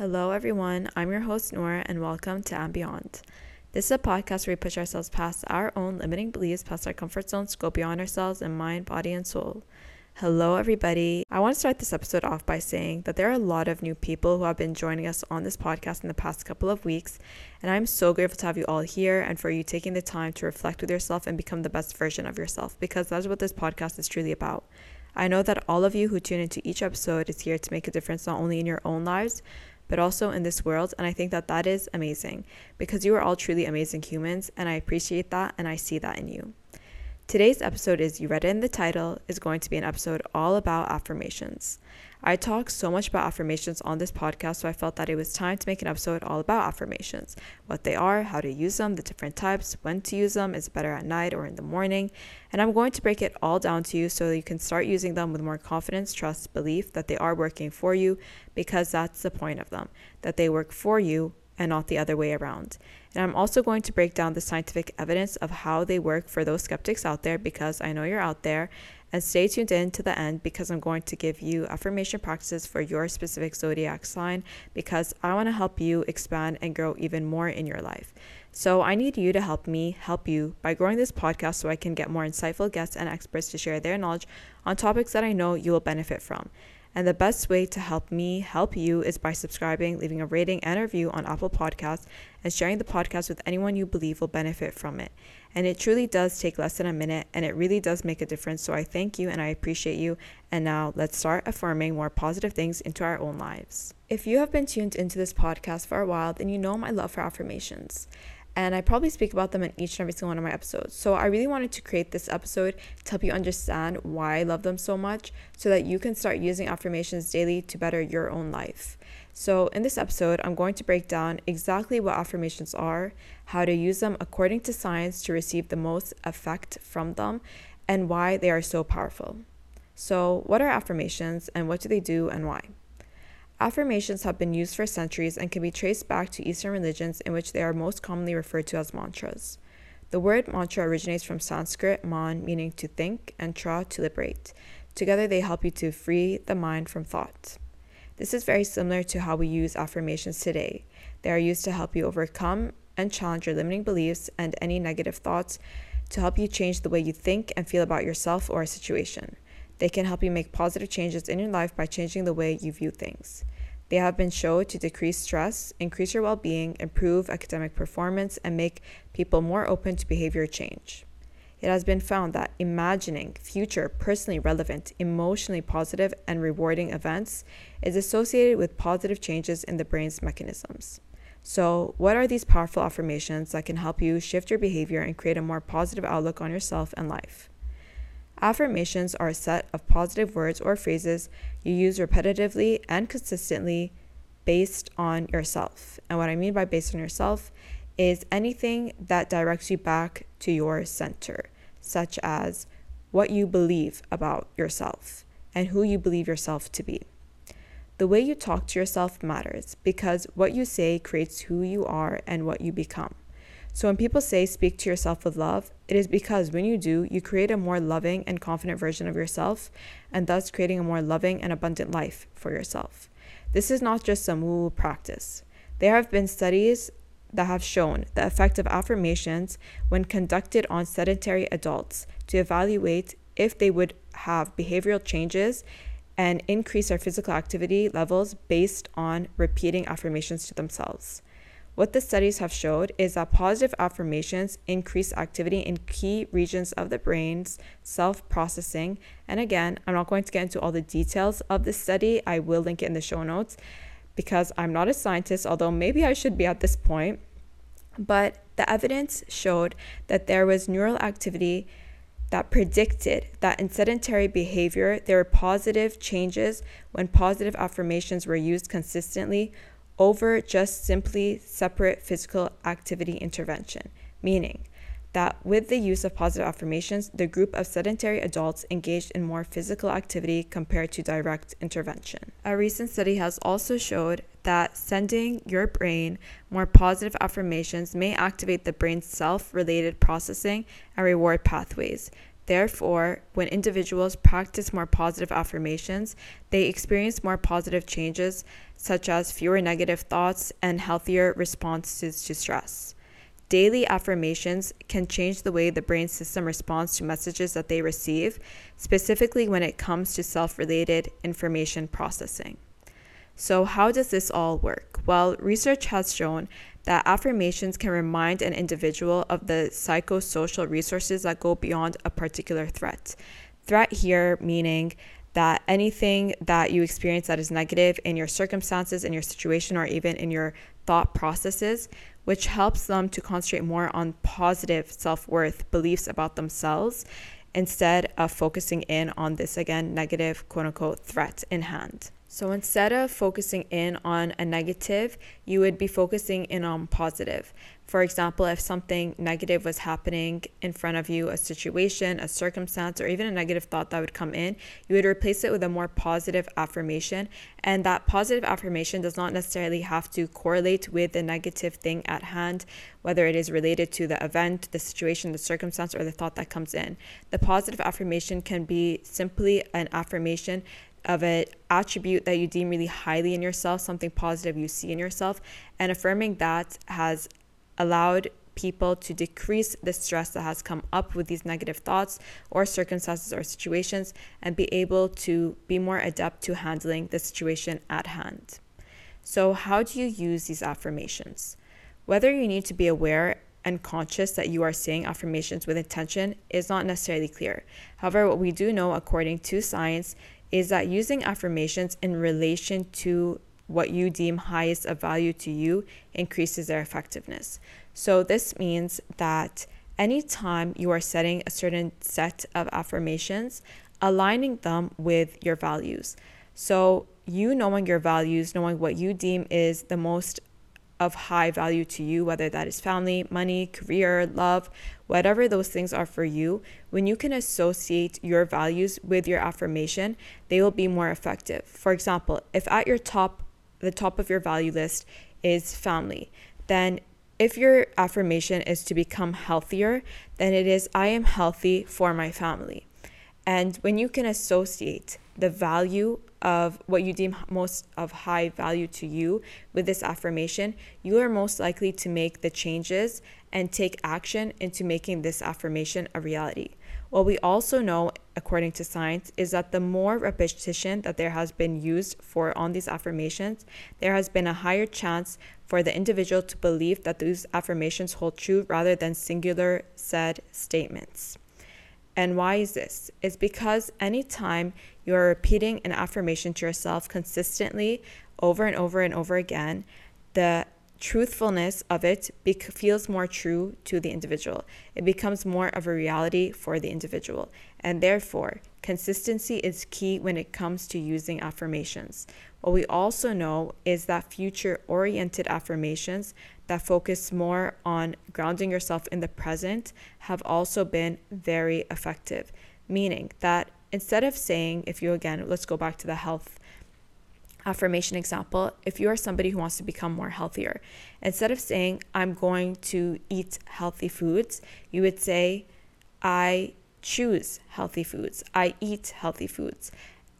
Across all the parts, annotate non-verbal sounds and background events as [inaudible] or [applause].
Hello, everyone. I'm your host, Noor, and welcome to And Beyond. This is a podcast where we push ourselves past our own limiting beliefs, past our comfort zones, go beyond ourselves in mind, body, and soul. Hello, everybody. I want to start this episode off by saying that there are a lot of new people who have been joining us on this podcast in the past couple of weeks, and I'm so grateful to have you all here and for you taking the time to reflect with yourself and become the best version of yourself because that's what this podcast is truly about. I know that all of you who tune into each episode is here to make a difference not only in your own lives, but also in this world. And I think that that is amazing because you are all truly amazing humans, and I appreciate that and I see that in you. Today's episode is, you read it in the title, is going to be an episode all about affirmations. I talk so much about affirmations on this podcast, so I felt that it was time to make an episode all about affirmations what they are, how to use them, the different types, when to use them, is it better at night or in the morning. And I'm going to break it all down to you so you can start using them with more confidence, trust, belief that they are working for you because that's the point of them, that they work for you and not the other way around. And I'm also going to break down the scientific evidence of how they work for those skeptics out there because I know you're out there. And stay tuned in to the end because I'm going to give you affirmation practices for your specific zodiac sign because I want to help you expand and grow even more in your life. So I need you to help me help you by growing this podcast so I can get more insightful guests and experts to share their knowledge on topics that I know you will benefit from. And the best way to help me help you is by subscribing, leaving a rating and a review on Apple Podcasts, and sharing the podcast with anyone you believe will benefit from it. And it truly does take less than a minute and it really does make a difference. So I thank you and I appreciate you. And now let's start affirming more positive things into our own lives. If you have been tuned into this podcast for a while, then you know my love for affirmations and I probably speak about them in each and every single one of my episodes. So I really wanted to create this episode to help you understand why I love them so much so that you can start using affirmations daily to better your own life. So in this episode, I'm going to break down exactly what affirmations are, how to use them according to science to receive the most effect from them, and why they are so powerful. So, what are affirmations and what do they do and why? Affirmations have been used for centuries and can be traced back to Eastern religions in which they are most commonly referred to as mantras. The word mantra originates from Sanskrit man, meaning to think, and tra, to liberate. Together, they help you to free the mind from thought. This is very similar to how we use affirmations today. They are used to help you overcome and challenge your limiting beliefs and any negative thoughts to help you change the way you think and feel about yourself or a situation. They can help you make positive changes in your life by changing the way you view things. They have been shown to decrease stress, increase your well being, improve academic performance, and make people more open to behavior change. It has been found that imagining future personally relevant, emotionally positive, and rewarding events is associated with positive changes in the brain's mechanisms. So, what are these powerful affirmations that can help you shift your behavior and create a more positive outlook on yourself and life? Affirmations are a set of positive words or phrases you use repetitively and consistently based on yourself. And what I mean by based on yourself is anything that directs you back to your center, such as what you believe about yourself and who you believe yourself to be. The way you talk to yourself matters because what you say creates who you are and what you become. So when people say speak to yourself with love, it is because when you do, you create a more loving and confident version of yourself, and thus creating a more loving and abundant life for yourself. This is not just some woo practice. There have been studies that have shown the effect of affirmations when conducted on sedentary adults to evaluate if they would have behavioral changes and increase their physical activity levels based on repeating affirmations to themselves. What the studies have showed is that positive affirmations increase activity in key regions of the brain's self processing. And again, I'm not going to get into all the details of the study, I will link it in the show notes because I'm not a scientist, although maybe I should be at this point. But the evidence showed that there was neural activity that predicted that in sedentary behavior, there were positive changes when positive affirmations were used consistently over just simply separate physical activity intervention, meaning that with the use of positive affirmations, the group of sedentary adults engaged in more physical activity compared to direct intervention. A recent study has also showed that sending your brain more positive affirmations may activate the brain's self related processing and reward pathways, Therefore, when individuals practice more positive affirmations, they experience more positive changes, such as fewer negative thoughts and healthier responses to stress. Daily affirmations can change the way the brain system responds to messages that they receive, specifically when it comes to self related information processing. So, how does this all work? Well, research has shown that affirmations can remind an individual of the psychosocial resources that go beyond a particular threat. Threat here meaning that anything that you experience that is negative in your circumstances, in your situation, or even in your thought processes, which helps them to concentrate more on positive self worth beliefs about themselves instead of focusing in on this again negative quote unquote threat in hand. So instead of focusing in on a negative, you would be focusing in on positive. For example, if something negative was happening in front of you, a situation, a circumstance, or even a negative thought that would come in, you would replace it with a more positive affirmation. And that positive affirmation does not necessarily have to correlate with the negative thing at hand, whether it is related to the event, the situation, the circumstance, or the thought that comes in. The positive affirmation can be simply an affirmation of it, attribute that you deem really highly in yourself, something positive you see in yourself, and affirming that has allowed people to decrease the stress that has come up with these negative thoughts or circumstances or situations and be able to be more adept to handling the situation at hand. So, how do you use these affirmations? Whether you need to be aware and conscious that you are saying affirmations with intention is not necessarily clear. However, what we do know according to science is that using affirmations in relation to what you deem highest of value to you increases their effectiveness. So, this means that anytime you are setting a certain set of affirmations, aligning them with your values. So, you knowing your values, knowing what you deem is the most of high value to you, whether that is family, money, career, love, whatever those things are for you, when you can associate your values with your affirmation, they will be more effective. For example, if at your top, the top of your value list is family, then if your affirmation is to become healthier, then it is I am healthy for my family. And when you can associate the value of what you deem most of high value to you with this affirmation, you are most likely to make the changes and take action into making this affirmation a reality. What we also know, according to science, is that the more repetition that there has been used for on these affirmations, there has been a higher chance for the individual to believe that these affirmations hold true rather than singular said statements. And why is this? It's because anytime you're repeating an affirmation to yourself consistently over and over and over again, the truthfulness of it feels more true to the individual. It becomes more of a reality for the individual. And therefore, consistency is key when it comes to using affirmations. What we also know is that future oriented affirmations that focus more on grounding yourself in the present have also been very effective. Meaning that instead of saying, if you again, let's go back to the health affirmation example, if you are somebody who wants to become more healthier, instead of saying, I'm going to eat healthy foods, you would say, I choose healthy foods, I eat healthy foods.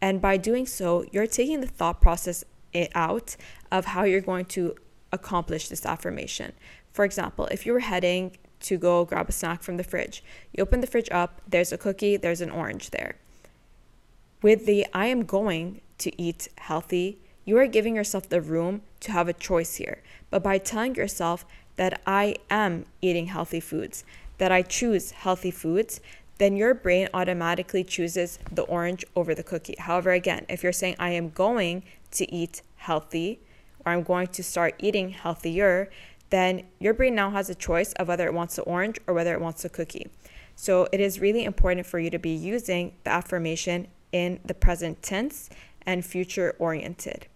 And by doing so, you're taking the thought process eh, out of how you're going to accomplish this affirmation. For example, if you were heading to go grab a snack from the fridge, you open the fridge up, there's a cookie, there's an orange there. With the I am going to eat healthy, you are giving yourself the room to have a choice here. But by telling yourself that I am eating healthy foods, that I choose healthy foods, then your brain automatically chooses the orange over the cookie. However, again, if you're saying I am going to eat healthy, or I'm going to start eating healthier, then your brain now has a choice of whether it wants the orange or whether it wants the cookie. So it is really important for you to be using the affirmation in the present tense and future oriented.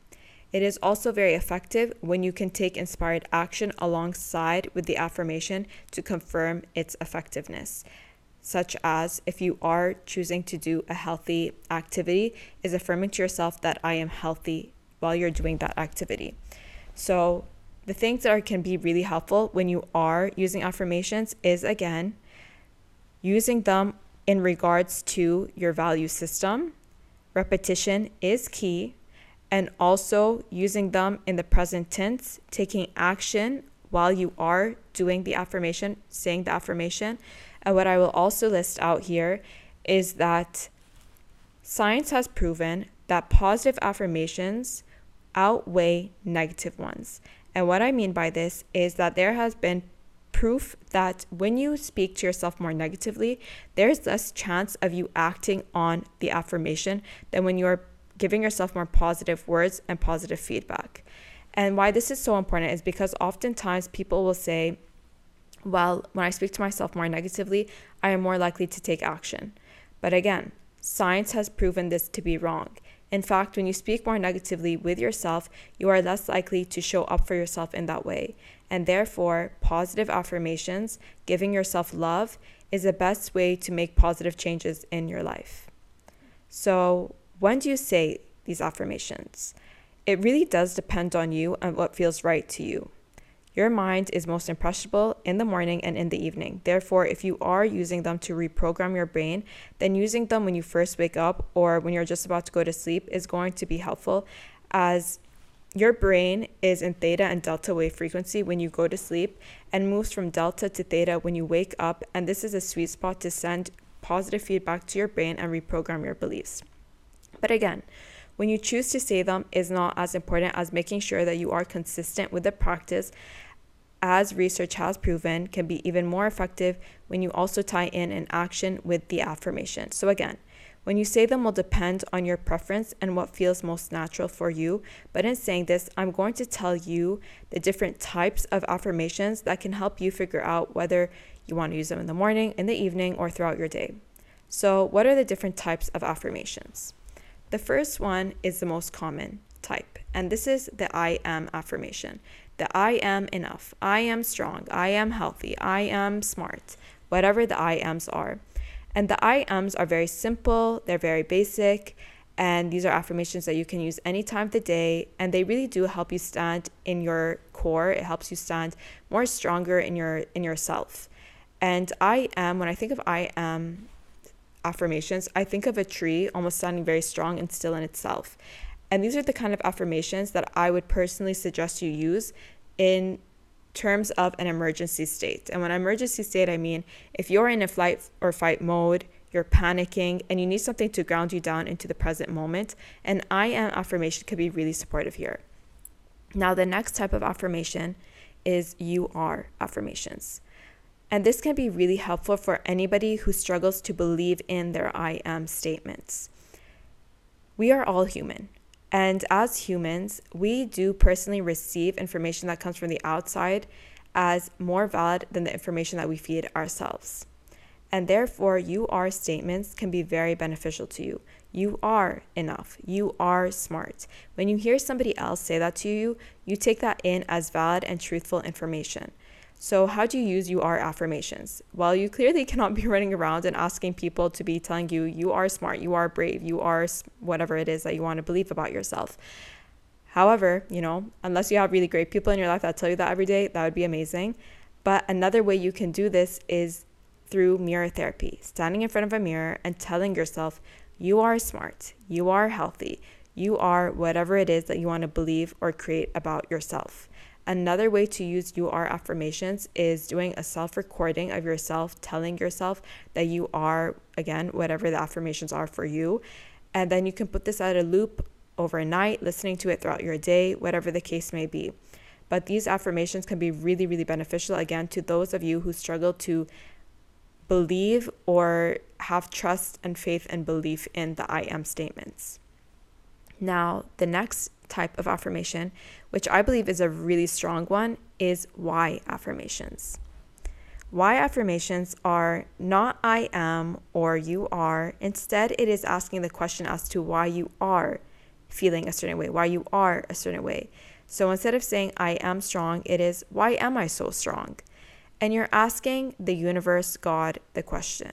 It is also very effective when you can take inspired action alongside with the affirmation to confirm its effectiveness. Such as if you are choosing to do a healthy activity, is affirming to yourself that I am healthy while you're doing that activity. So, the things that are, can be really helpful when you are using affirmations is again using them in regards to your value system. Repetition is key, and also using them in the present tense, taking action while you are doing the affirmation, saying the affirmation. And what I will also list out here is that science has proven that positive affirmations outweigh negative ones. And what I mean by this is that there has been proof that when you speak to yourself more negatively, there's less chance of you acting on the affirmation than when you're giving yourself more positive words and positive feedback. And why this is so important is because oftentimes people will say, well, when I speak to myself more negatively, I am more likely to take action. But again, science has proven this to be wrong. In fact, when you speak more negatively with yourself, you are less likely to show up for yourself in that way. And therefore, positive affirmations, giving yourself love, is the best way to make positive changes in your life. So, when do you say these affirmations? It really does depend on you and what feels right to you. Your mind is most impressionable in the morning and in the evening. Therefore, if you are using them to reprogram your brain, then using them when you first wake up or when you're just about to go to sleep is going to be helpful as your brain is in theta and delta wave frequency when you go to sleep and moves from delta to theta when you wake up. And this is a sweet spot to send positive feedback to your brain and reprogram your beliefs. But again, when you choose to say them is not as important as making sure that you are consistent with the practice as research has proven, can be even more effective when you also tie in an action with the affirmation. So, again, when you say them will depend on your preference and what feels most natural for you. But in saying this, I'm going to tell you the different types of affirmations that can help you figure out whether you want to use them in the morning, in the evening, or throughout your day. So, what are the different types of affirmations? The first one is the most common type, and this is the I am affirmation The I am enough, I am strong, I am healthy, I am smart, whatever the I ams are. And the I ams are very simple, they're very basic, and these are affirmations that you can use any time of the day, and they really do help you stand in your core. It helps you stand more stronger in your in yourself. And I am when I think of I am affirmations, I think of a tree almost standing very strong and still in itself. And these are the kind of affirmations that I would personally suggest you use in terms of an emergency state. And when emergency state, I mean if you're in a flight or fight mode, you're panicking, and you need something to ground you down into the present moment, an I am affirmation could be really supportive here. Now, the next type of affirmation is you are affirmations. And this can be really helpful for anybody who struggles to believe in their I am statements. We are all human. And as humans, we do personally receive information that comes from the outside as more valid than the information that we feed ourselves. And therefore, you are statements can be very beneficial to you. You are enough. You are smart. When you hear somebody else say that to you, you take that in as valid and truthful information. So, how do you use you are affirmations? Well, you clearly [laughs] cannot be running around and asking people to be telling you you are smart, you are brave, you are whatever it is that you want to believe about yourself. However, you know, unless you have really great people in your life that tell you that every day, that would be amazing. But another way you can do this is through mirror therapy, standing in front of a mirror and telling yourself, you are smart, you are healthy, you are whatever it is that you want to believe or create about yourself. Another way to use you are affirmations is doing a self recording of yourself, telling yourself that you are, again, whatever the affirmations are for you. And then you can put this at a loop overnight, listening to it throughout your day, whatever the case may be. But these affirmations can be really, really beneficial, again, to those of you who struggle to believe or have trust and faith and belief in the I am statements. Now, the next type of affirmation, which I believe is a really strong one, is why affirmations. Why affirmations are not I am or you are. Instead, it is asking the question as to why you are feeling a certain way, why you are a certain way. So instead of saying I am strong, it is why am I so strong? And you're asking the universe, God, the question.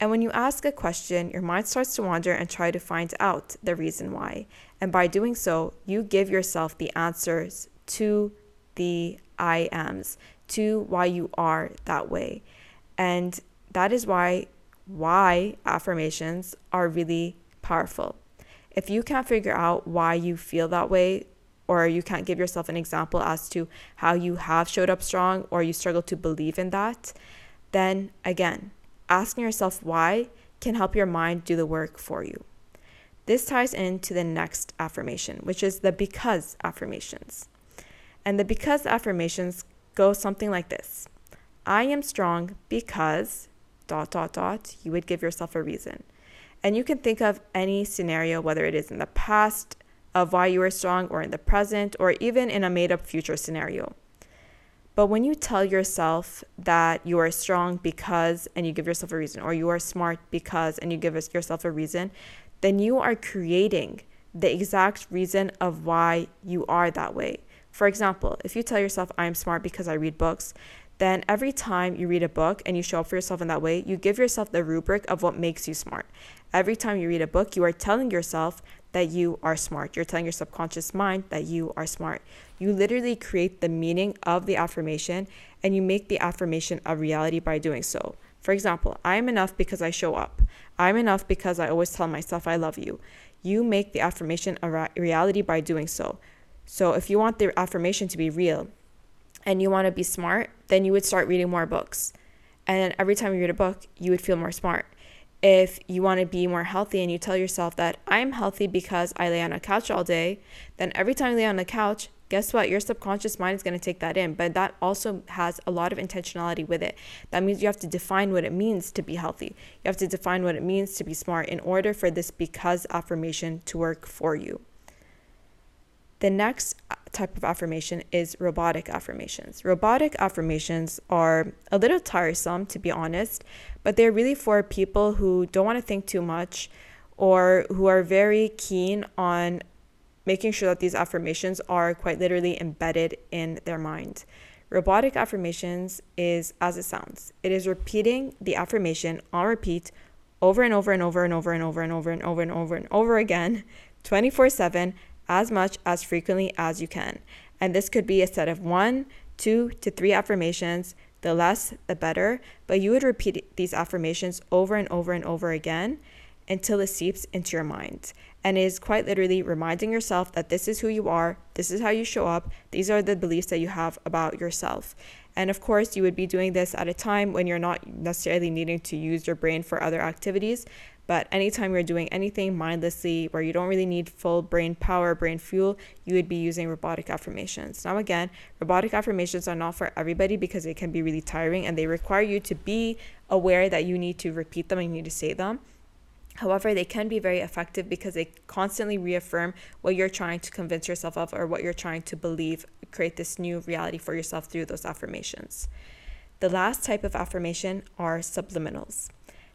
And when you ask a question, your mind starts to wander and try to find out the reason why. And by doing so, you give yourself the answers to the I ams, to why you are that way. And that is why why affirmations are really powerful. If you can't figure out why you feel that way, or you can't give yourself an example as to how you have showed up strong or you struggle to believe in that, then again, asking yourself why can help your mind do the work for you. This ties into the next affirmation, which is the because affirmations. And the because affirmations go something like this I am strong because dot dot dot. You would give yourself a reason. And you can think of any scenario, whether it is in the past of why you are strong, or in the present, or even in a made up future scenario. But when you tell yourself that you are strong because, and you give yourself a reason, or you are smart because, and you give yourself a reason, then you are creating the exact reason of why you are that way. For example, if you tell yourself, I'm smart because I read books, then every time you read a book and you show up for yourself in that way, you give yourself the rubric of what makes you smart. Every time you read a book, you are telling yourself that you are smart. You're telling your subconscious mind that you are smart. You literally create the meaning of the affirmation and you make the affirmation a reality by doing so. For example, I am enough because I show up. I'm enough because I always tell myself I love you. You make the affirmation a reality by doing so. So if you want the affirmation to be real and you want to be smart, then you would start reading more books. And every time you read a book, you would feel more smart if you want to be more healthy and you tell yourself that I'm healthy because I lay on a couch all day, then every time you lay on the couch, guess what? Your subconscious mind is going to take that in. But that also has a lot of intentionality with it. That means you have to define what it means to be healthy. You have to define what it means to be smart in order for this because affirmation to work for you. The next uh, type of affirmation is robotic affirmations. Robotic affirmations are a little tiresome, to be honest, but they're really for people who don't want to think too much or who are very keen on making sure that these affirmations are quite literally embedded in their mind. Robotic affirmations is as it sounds it is repeating the affirmation on repeat over and over and over and over and over and over and over and over and over again 24 7 as much as frequently as you can. And this could be a set of one, two to three affirmations. The less, the better. But you would repeat these affirmations over and over and over again until it seeps into your mind. And is quite literally reminding yourself that this is who you are, this is how you show up, these are the beliefs that you have about yourself. And of course, you would be doing this at a time when you're not necessarily needing to use your brain for other activities, but anytime you're doing anything mindlessly where you don't really need full brain power, brain fuel, you would be using robotic affirmations. Now, again, robotic affirmations are not for everybody because they can be really tiring and they require you to be aware that you need to repeat them and you need to say them. However, they can be very effective because they constantly reaffirm what you're trying to convince yourself of or what you're trying to believe, create this new reality for yourself through those affirmations. The last type of affirmation are subliminals.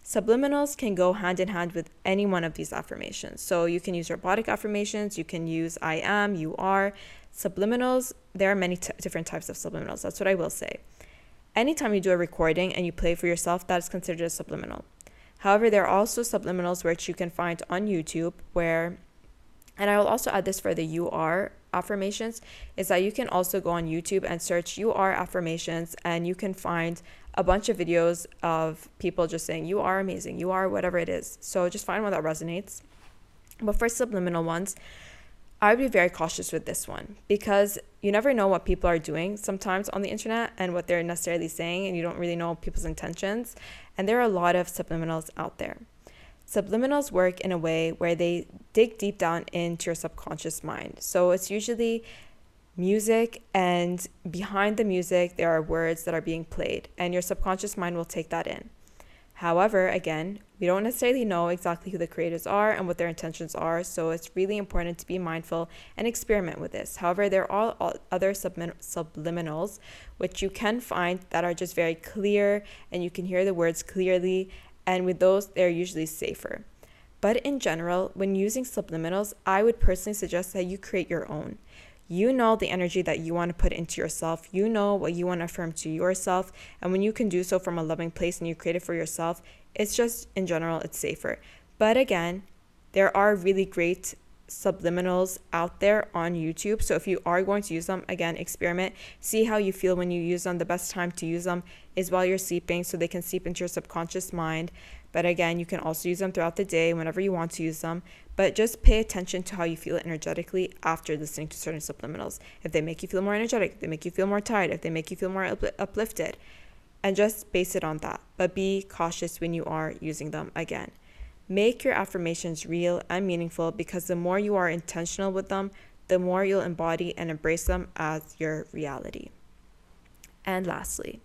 Subliminals can go hand in hand with any one of these affirmations. So you can use robotic affirmations, you can use I am, you are. Subliminals, there are many t- different types of subliminals. That's what I will say. Anytime you do a recording and you play for yourself, that is considered a subliminal. However, there are also subliminals which you can find on YouTube where, and I will also add this for the you are affirmations, is that you can also go on YouTube and search you are affirmations and you can find a bunch of videos of people just saying, You are amazing, you are whatever it is. So just find one that resonates. But for subliminal ones, I would be very cautious with this one because you never know what people are doing sometimes on the internet and what they're necessarily saying, and you don't really know people's intentions. And there are a lot of subliminals out there. Subliminals work in a way where they dig deep down into your subconscious mind. So it's usually music and behind the music there are words that are being played and your subconscious mind will take that in however again we don't necessarily know exactly who the creators are and what their intentions are so it's really important to be mindful and experiment with this. However there are other subliminals which you can find that are just very clear and you can hear the words clearly and with those they're usually safer. But in general when using subliminals i would personally suggest that you create your own you know the energy that you want to put into yourself. You know what you want to affirm to yourself. And when you can do so from a loving place and you create it for yourself, it's just in general, it's safer. But again, there are really great subliminals out there on YouTube. So if you are going to use them, again, experiment. See how you feel when you use them. The best time to use them is while you're sleeping so they can seep into your subconscious mind. But again, you can also use them throughout the day whenever you want to use them. But just pay attention to how you feel energetically after listening to certain subliminals. If they make you feel more energetic, they make you feel more tired, if they make you feel more uplifted, and just base it on that. But be cautious when you are using them again. Make your affirmations real and meaningful because the more you are intentional with them, the more you'll embody and embrace them as your reality. And lastly,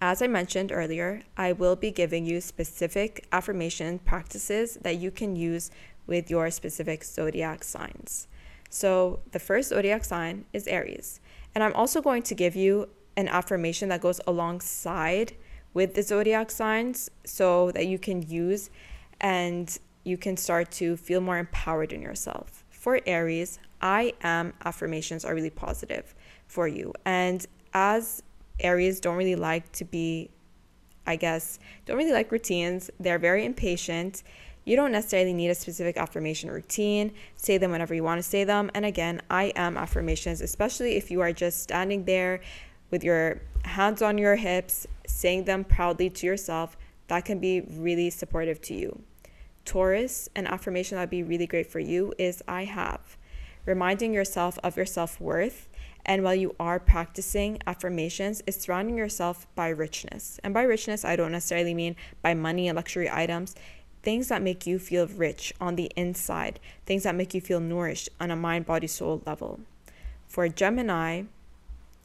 as I mentioned earlier, I will be giving you specific affirmation practices that you can use with your specific zodiac signs. So, the first zodiac sign is Aries. And I'm also going to give you an affirmation that goes alongside with the zodiac signs so that you can use and you can start to feel more empowered in yourself. For Aries, I am affirmations are really positive for you. And as Aries don't really like to be, I guess, don't really like routines, they're very impatient. You don't necessarily need a specific affirmation routine. Say them whenever you want to say them. And again, I am affirmations, especially if you are just standing there with your hands on your hips, saying them proudly to yourself. That can be really supportive to you. Taurus, an affirmation that'd be really great for you is I have. Reminding yourself of your self worth. And while you are practicing affirmations, is surrounding yourself by richness. And by richness, I don't necessarily mean by money and luxury items. Things that make you feel rich on the inside, things that make you feel nourished on a mind, body, soul level. For Gemini,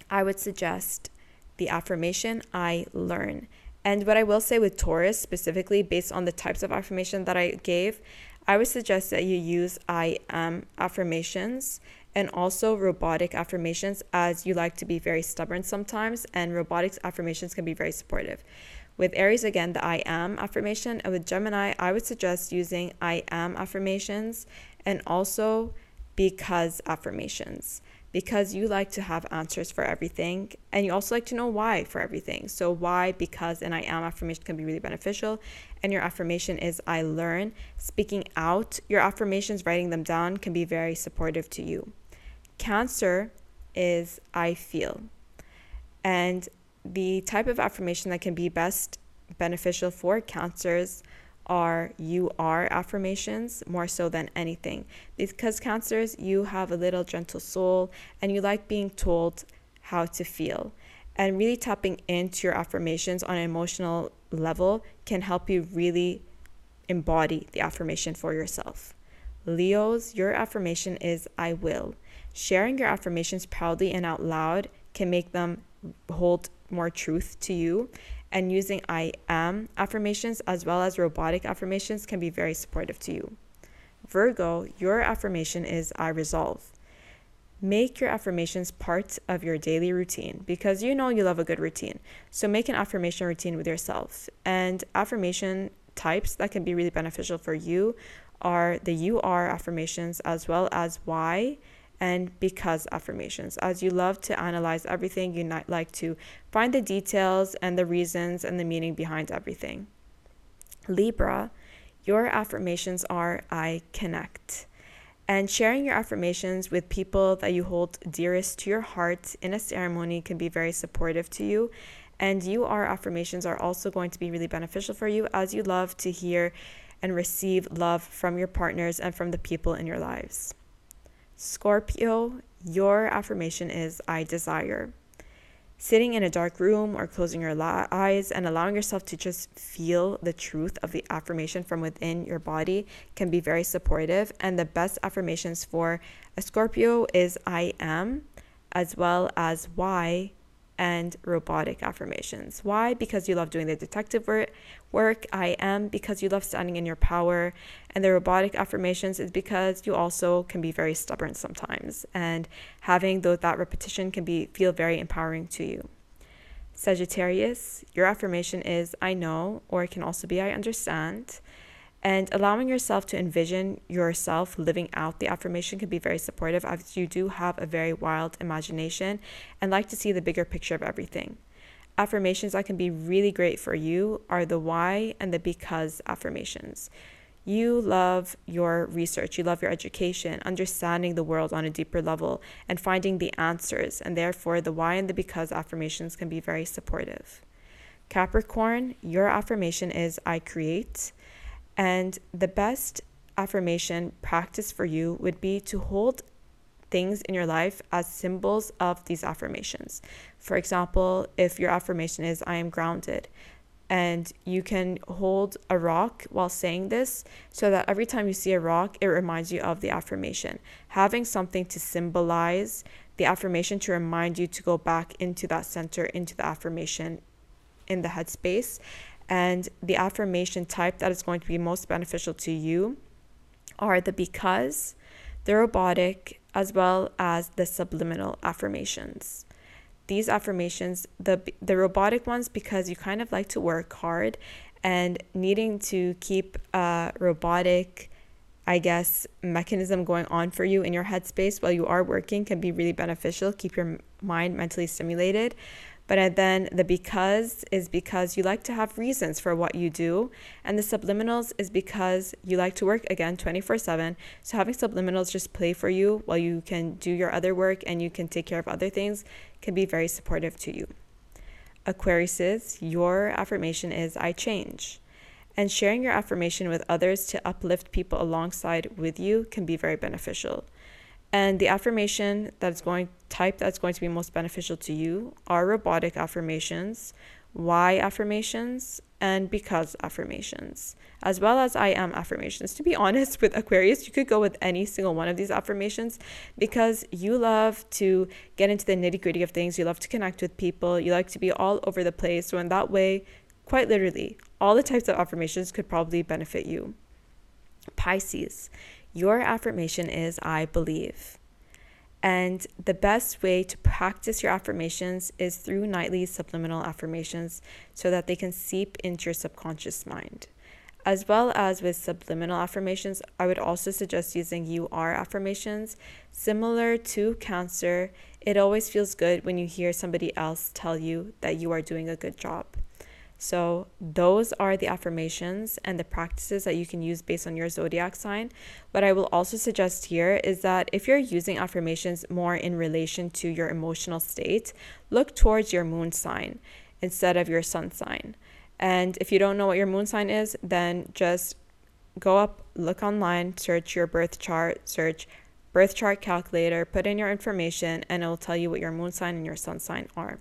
I would suggest the affirmation I learn. And what I will say with Taurus specifically, based on the types of affirmation that I gave, I would suggest that you use I am affirmations and also robotic affirmations as you like to be very stubborn sometimes, and robotics affirmations can be very supportive. With Aries, again, the I am affirmation, and with Gemini, I would suggest using I am affirmations and also because affirmations because you like to have answers for everything and you also like to know why for everything. So, why, because, and I am affirmation can be really beneficial. And your affirmation is I learn. Speaking out your affirmations, writing them down can be very supportive to you. Cancer is I feel. And the type of affirmation that can be best beneficial for cancers are you are affirmations more so than anything. Because cancers, you have a little gentle soul and you like being told how to feel. And really tapping into your affirmations on an emotional level can help you really embody the affirmation for yourself. Leos, your affirmation is I will. Sharing your affirmations proudly and out loud can make them hold more truth to you and using I am affirmations as well as robotic affirmations can be very supportive to you. Virgo, your affirmation is I resolve. Make your affirmations part of your daily routine because you know you love a good routine. So make an affirmation routine with yourself. And affirmation types that can be really beneficial for you are the you are affirmations as well as why and because affirmations. As you love to analyze everything, you like to find the details and the reasons and the meaning behind everything. Libra, your affirmations are I connect. And sharing your affirmations with people that you hold dearest to your heart in a ceremony can be very supportive to you. And you are affirmations are also going to be really beneficial for you as you love to hear and receive love from your partners and from the people in your lives. Scorpio, your affirmation is I desire. Sitting in a dark room or closing your eyes and allowing yourself to just feel the truth of the affirmation from within your body can be very supportive. And the best affirmations for a Scorpio is I am, as well as why and robotic affirmations. Why? Because you love doing the detective work. I am because you love standing in your power. And the robotic affirmations is because you also can be very stubborn sometimes. And having though that repetition can be feel very empowering to you. Sagittarius, your affirmation is I know, or it can also be I understand. And allowing yourself to envision yourself living out the affirmation can be very supportive as you do have a very wild imagination and like to see the bigger picture of everything. Affirmations that can be really great for you are the why and the because affirmations. You love your research, you love your education, understanding the world on a deeper level, and finding the answers. And therefore, the why and the because affirmations can be very supportive. Capricorn, your affirmation is I create. And the best affirmation practice for you would be to hold things in your life as symbols of these affirmations. For example, if your affirmation is I am grounded, and you can hold a rock while saying this so that every time you see a rock, it reminds you of the affirmation. Having something to symbolize the affirmation to remind you to go back into that center, into the affirmation in the headspace. And the affirmation type that is going to be most beneficial to you are the because, the robotic, as well as the subliminal affirmations these affirmations, the the robotic ones because you kind of like to work hard and needing to keep a robotic I guess mechanism going on for you in your headspace while you are working can be really beneficial. Keep your mind mentally stimulated. But then the because is because you like to have reasons for what you do. And the subliminals is because you like to work again 24 7. So having subliminals just play for you while you can do your other work and you can take care of other things can be very supportive to you. Aquarius, your affirmation is I change. And sharing your affirmation with others to uplift people alongside with you can be very beneficial. And the affirmation that's going type that's going to be most beneficial to you are robotic affirmations, why affirmations, and because affirmations, as well as I am affirmations. To be [laughs] honest with Aquarius, you could go with any single one of these affirmations because you love to get into the nitty gritty of things. You love to connect with people. You like to be all over the place. So, in that way, quite literally, all the types of affirmations could probably benefit you. Pisces, your affirmation is I believe. And the best way to practice your affirmations is through nightly subliminal affirmations so that they can seep into your subconscious mind. As well as with subliminal affirmations, I would also suggest using you are affirmations. Similar to Cancer, it always feels good when you hear somebody else tell you that you are doing a good job. So, those are the affirmations and the practices that you can use based on your zodiac sign. What I will also suggest here is that if you're using affirmations more in relation to your emotional state, look towards your moon sign instead of your sun sign. And if you don't know what your moon sign is, then just go up, look online, search your birth chart, search birth chart calculator, put in your information, and it will tell you what your moon sign and your sun sign are.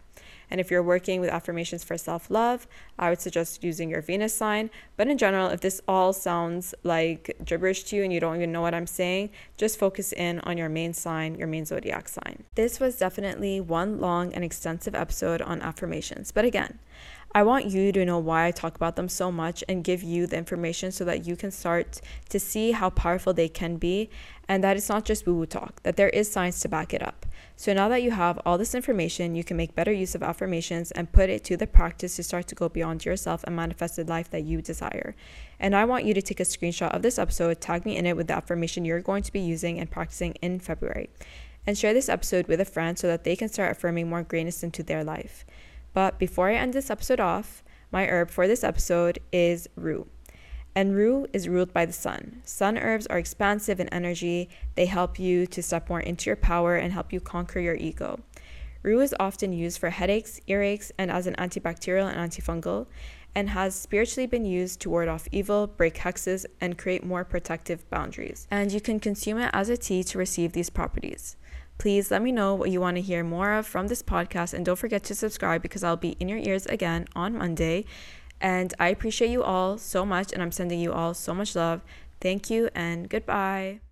And if you're working with affirmations for self love, I would suggest using your Venus sign. But in general, if this all sounds like gibberish to you and you don't even know what I'm saying, just focus in on your main sign, your main zodiac sign. This was definitely one long and extensive episode on affirmations. But again, I want you to know why I talk about them so much and give you the information so that you can start to see how powerful they can be and that it's not just woo woo talk, that there is science to back it up. So now that you have all this information, you can make better use of affirmations and put it to the practice to start to go beyond yourself and manifest the life that you desire. And I want you to take a screenshot of this episode, tag me in it with the affirmation you're going to be using and practicing in February. And share this episode with a friend so that they can start affirming more greatness into their life. But before I end this episode off, my herb for this episode is rue. And Rue is ruled by the sun. Sun herbs are expansive in energy. They help you to step more into your power and help you conquer your ego. Rue is often used for headaches, earaches, and as an antibacterial and antifungal, and has spiritually been used to ward off evil, break hexes, and create more protective boundaries. And you can consume it as a tea to receive these properties. Please let me know what you want to hear more of from this podcast and don't forget to subscribe because I'll be in your ears again on Monday. And I appreciate you all so much and I'm sending you all so much love. Thank you and goodbye.